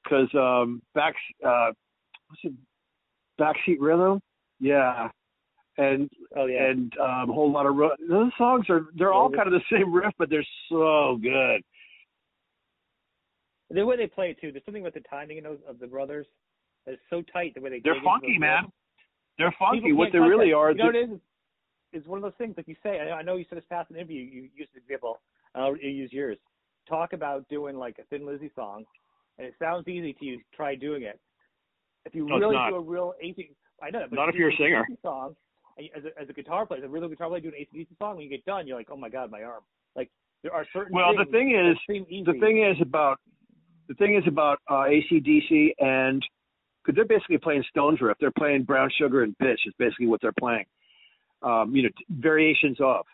because um, back uh, what's it? Backseat Rhythm, yeah, and Oh yeah. and um, a whole lot of ro- those songs are they're all kind of the *laughs* same riff, but they're so good. the way they play it too. There's something about the timing of, those, of the brothers. It's so tight the way they. They're funky, man. They're funky. What they really are. You know what it is? It's one of those things, like you say. I I know you said this past an interview. You used an example. and I'll use yours. Talk about doing like a Thin Lizzy song, and it sounds easy to you. Try doing it, If you No, really do a real AC, I know. But Not if you you're a singer. Song, as a, as a guitar player, as a real guitar player, do an ACDC song. When you get done, you're like, oh my god, my arm. Like there are certain. Well, the thing that is, the thing is about the thing is about uh, ACDC and because they're basically playing Stones riff. They're playing Brown Sugar and Bitch is basically what they're playing. Um, you know, variations of,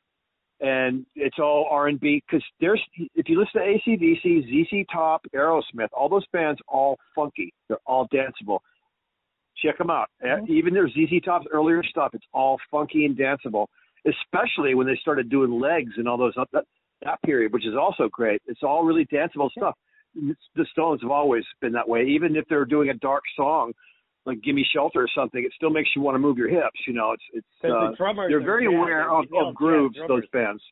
and it's all R and B because there's if you listen to ACDC, ZZ Top, Aerosmith, all those bands all funky. They're all danceable. Check them out. Mhm. Even their ZZ Top's earlier stuff, it's all funky and danceable. Especially when they started doing legs and all those that, that period, which is also great. It's all really danceable stuff. The Stones have always been that way. Even if they're doing a dark song, like "Gimme Shelter" or something, it still makes you want to move your hips. You know, it's it's uh, the drummers they're very jazz, aware they- of, of grooves. Those bands,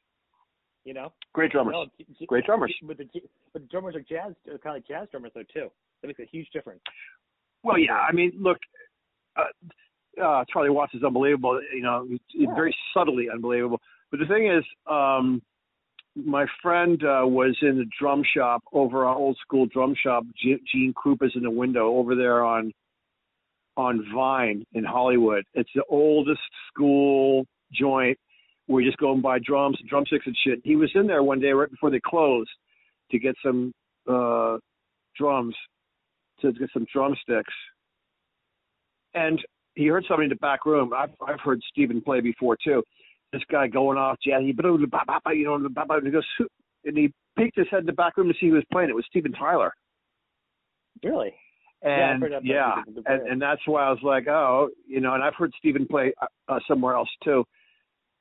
You know. great drummers, No, j- j- great drummers. But the j- but the drummers are jazz, kind of like jazz drummers though too. That makes a huge difference. Well, yeah. I mean, look, uh, uh, Charlie Watts is unbelievable. You know, he's he's Yeah. very subtly unbelievable. But the thing is, um, my friend uh, was in the drum shop over our old school drum shop. G- Gene Krupa is in the window over there on on Vine in Hollywood. It's the oldest school joint where you just go and buy drums and drumsticks and shit. He was in there one day right before they closed to get some uh drums to get some drumsticks. And he heard somebody in the back room. I've I've heard Steven play before too. This guy going off jazz, he you know, and he goes, and he peeked his head in the back room to see who was playing. It was Steven Tyler. Really? Yeah, And yeah, the and and that's why I was like, oh, you know, and I've heard Steven play uh, uh, somewhere else too,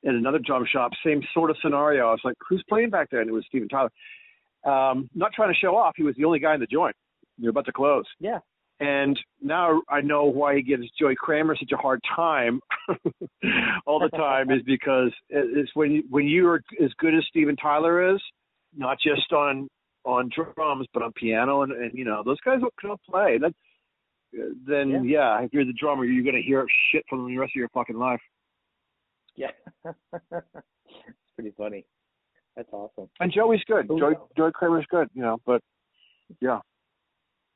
in another drum shop, same sort of scenario. I was like, who's playing back there? And it was Steven Tyler. Um, not trying to show off, he was the only guy in the joint. You're about to close. Yeah. And now I know why he gives Joey Kramer such a hard time *laughs* all the time is because it's when you, when you are as good as Steven Tyler is, not just on on drums but on piano and, and you know those guys can all play. That then yeah. if you're the drummer, you're gonna hear shit from the rest of your fucking life. Yeah. *laughs* it's pretty funny. That's awesome. And Joey's good. Who Joey? Joey Kramer's good, you know. But yeah,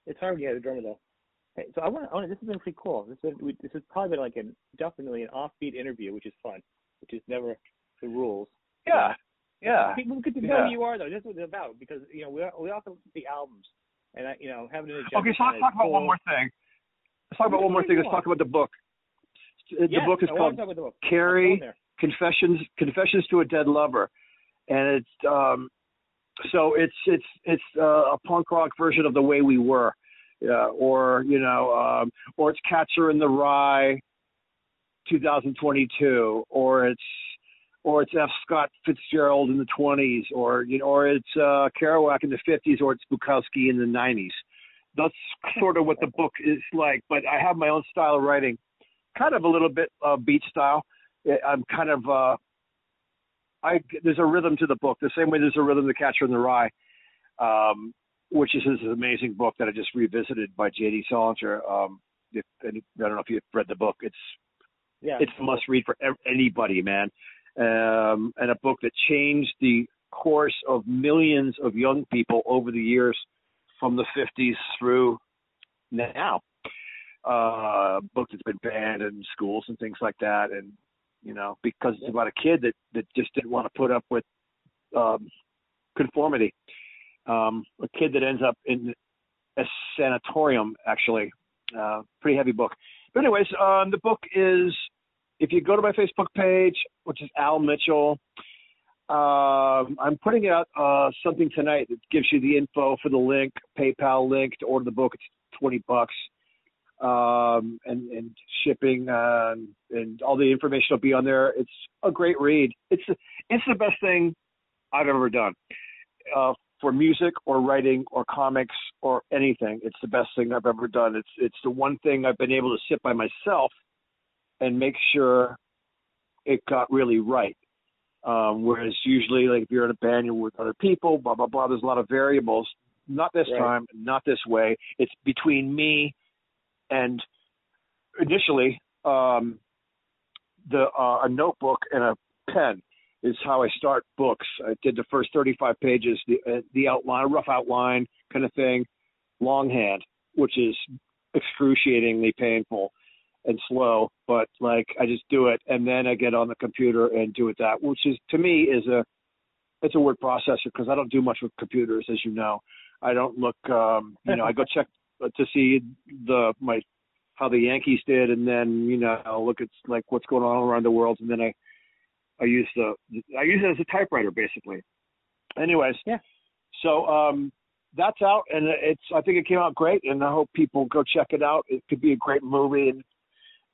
It's hard to get a drummer though. Hey, so I want, I want. This has been pretty cool. This has this has probably been like a definitely an offbeat interview, which is fun, which is never the rules. yeah, yeah. People get to know Yeah. who you are though. That's what it's about because you know we we also listen to the albums and I, you know having an agenda. Okay, so let's talk about one more thing. Let's talk about one more thing. Let's talk about the book. The Yes, book is I called book. Carrie I'm going there. Confessions Confessions to a Dead Lover, and it's um, so it's it's it's uh, a punk rock version of the way we were, uh, or you know, um, or it's Catcher in the Rye, 2022, or it's or it's F. Scott Fitzgerald in the 20s, or you know, or it's uh, Kerouac in the 50s, or it's Bukowski in the 90s. That's sort of what the book is like. But I have my own style of writing, kind of a little bit uh, beat style. I'm kind of uh, I there's a rhythm to the book, the same way there's a rhythm to Catcher in the Rye, um, which is this amazing book that I just revisited by J.D. Salinger. Um, if, I don't know if you've read the book. It's Yeah. it's a must read for anybody, man. Um, and a book that changed the course of millions of young people over the years from the 50s through now. Uh, book that's been banned in schools and things like that. And, you know, because it's about a kid that, that just didn't want to put up with um, conformity. Um, a kid that ends up in a sanatorium, actually. Uh, pretty heavy book. But anyways, um, the book is if you go to my Facebook page, which is Al Mitchell, um, I'm putting out uh, something tonight that gives you the info for the link, PayPal link to order the book. It's twenty bucks, um, and and shipping uh, and all the information will be on there. It's a great read. It's it's the best thing I've ever done uh, for music or writing or comics or anything. It's the best thing I've ever done. It's it's the one thing I've been able to sit by myself and make sure it got really right. Um, whereas usually, like if you're in a band, you're with other people, blah blah blah. There's a lot of variables. Not this Right. time, not this way. It's between me and initially um, the uh, a notebook and a pen is how I start books. I did the first 35 pages, the uh, the outline, rough outline kind of thing, longhand, which is excruciatingly painful and slow, but like I just do it and then I get on the computer and do it that, which is to me is a it's a word processor because I don't do much with computers, as you know. I don't look, um, *laughs* you know, I go check to see the my how the Yankees did, and then you know I look at like what's going on around the world, and then I I use the I use it as a typewriter basically. Anyways, yeah. So um, that's out, and it's I think it came out great, and I hope people go check it out. It could be a great movie, and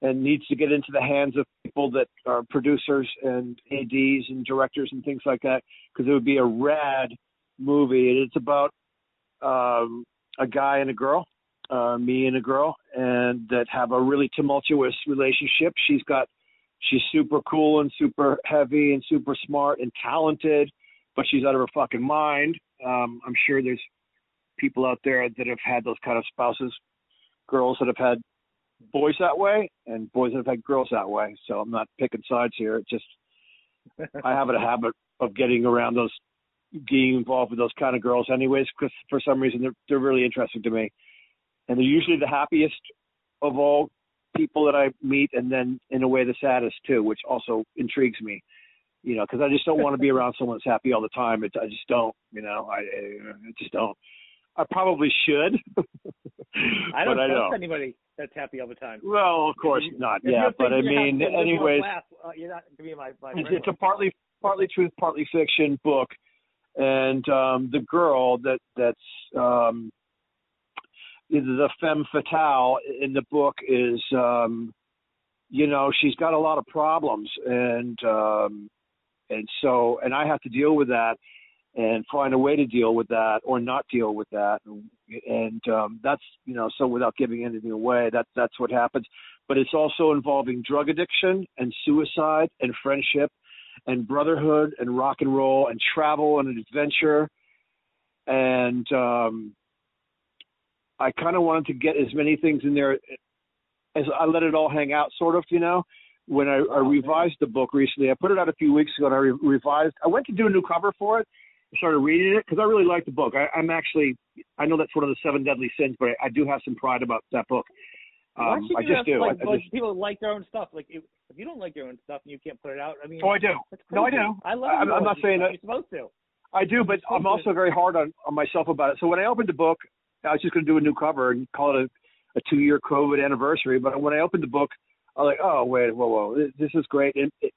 and needs to get into the hands of people that are producers and ads and directors and things like that, because it would be a rad movie. And it's about um, a guy and a girl, uh, me and a girl, and that have a really tumultuous relationship. She's got she's super cool and super heavy and super smart and talented, but she's out of her fucking mind. Um, I'm sure there's people out there that have had those kind of spouses, girls that have had boys that way and boys that have had girls that way. So I'm not picking sides here. It just *laughs* I have a habit of getting around those, getting involved with those kind of girls, anyways, because for some reason they're they're really interesting to me, and they're usually the happiest of all people that I meet, and then in a way the saddest too, which also intrigues me. You know, because I just don't want to be *laughs* around someone that's happy all the time. It, I just don't. You know, I, I just don't. I probably should. *laughs* I don't but trust I don't. anybody that's happy all the time. Well, of course you- not. Yeah, but I mean, anyways, laugh, uh, you're not gonna be my, my it's, a partly partly truth, partly fiction book, and um, the girl that that's um, is the femme fatale in the book is, um, you know, she's got a lot of problems, and um, and so and I have to deal with that and find a way to deal with that or not deal with that. And um that's you know so without giving anything away that that's what happens. But it's also involving drug addiction and suicide and friendship and brotherhood and rock and roll and travel and adventure. And um I kind of wanted to get as many things in there as I let it all hang out sort of you know. When I, I Oh, revised the book recently I put it out a few weeks ago and I re- revised I went to do a new cover for it started reading it because I really like the book. I, I'm actually, I know that's one of the seven deadly sins, but I, I do have some pride about that book. Um, I just do. Like, I, I just, people like their own stuff. Like if, if you don't like your own stuff and you can't put it out, I mean, oh, I do. No, I do. I love. I'm- I'm not saying You're that- supposed to. I do, but I'm also very hard on, on myself about it. So when I opened the book, I was just going to do a new cover and call it a, a two-year COVID anniversary. But when I opened the book, I was like, oh wait, whoa, whoa, this, this is great. And it,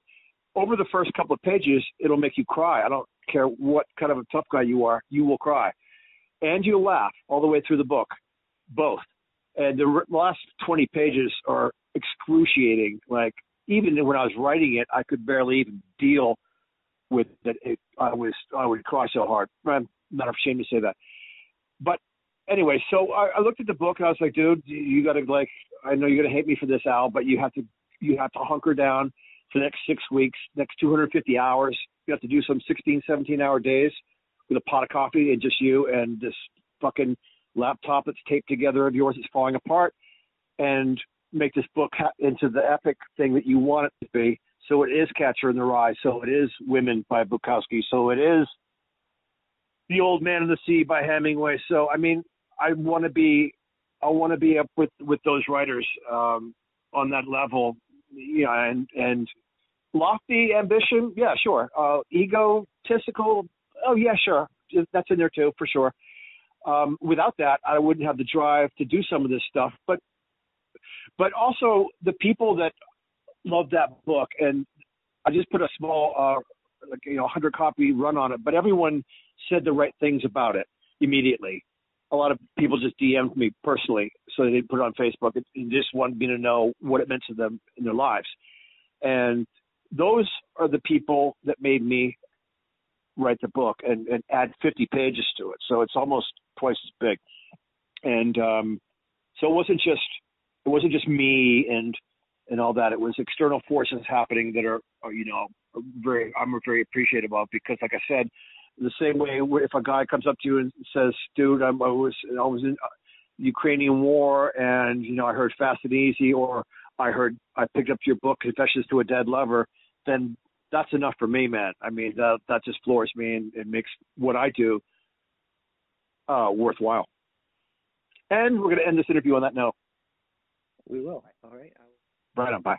over the first couple of pages, it'll make you cry. I don't care what kind of a tough guy you are, you will cry, and you'll laugh all the way through the book, both. And the last 20 pages are excruciating. Like even when I was writing it, I could barely even deal with that. It, I was I would cry so hard. I'm not ashamed to say that. But anyway, so I, I looked at the book and I was like, dude, you- you got to like. I know you're gonna hate me for this, Al, but you have to you have to hunker down for the next six weeks, next 250 hours. You have to do some 16, 17 hour days with a pot of coffee and just you and this fucking laptop that's taped together of yours that's falling apart, and make this book ha- into the epic thing that you want it to be. So it is Catcher in the Rye. So it is Women by Bukowski. So it is The Old Man in the Sea by Hemingway. So I mean, I want to be, I want to be up with with those writers um, on that level. Yeah, and and lofty ambition, yeah, sure. Uh, egotistical, oh yeah, sure. That's in there too, for sure. Um, without that, I wouldn't have the drive to do some of this stuff. But but also the people that love that book, and I just put a small, uh, like you know, hundred copy run on it. But everyone said the right things about it immediately. A lot of people just DM'd me personally, so they didn't put it on Facebook, and and just wanted me to know what it meant to them in their lives. And those are the people that made me write the book and, and add 50 pages to it. So it's almost twice as big. And um, so it wasn't just it wasn't just me and and all that. It was external forces happening that are, are you know very I'm very appreciative of because like I said, the same way if a guy comes up to you and says, "Dude, I'm, I was I was in the Ukrainian war and you know I heard Fast and Easy," or I heard I picked up your book Confessions to a Dead Lover, then that's enough for me, man. I mean that that just floors me and it makes what I do uh, worthwhile. And we're going to end this interview on that note. We will. All right. Right on. Bye.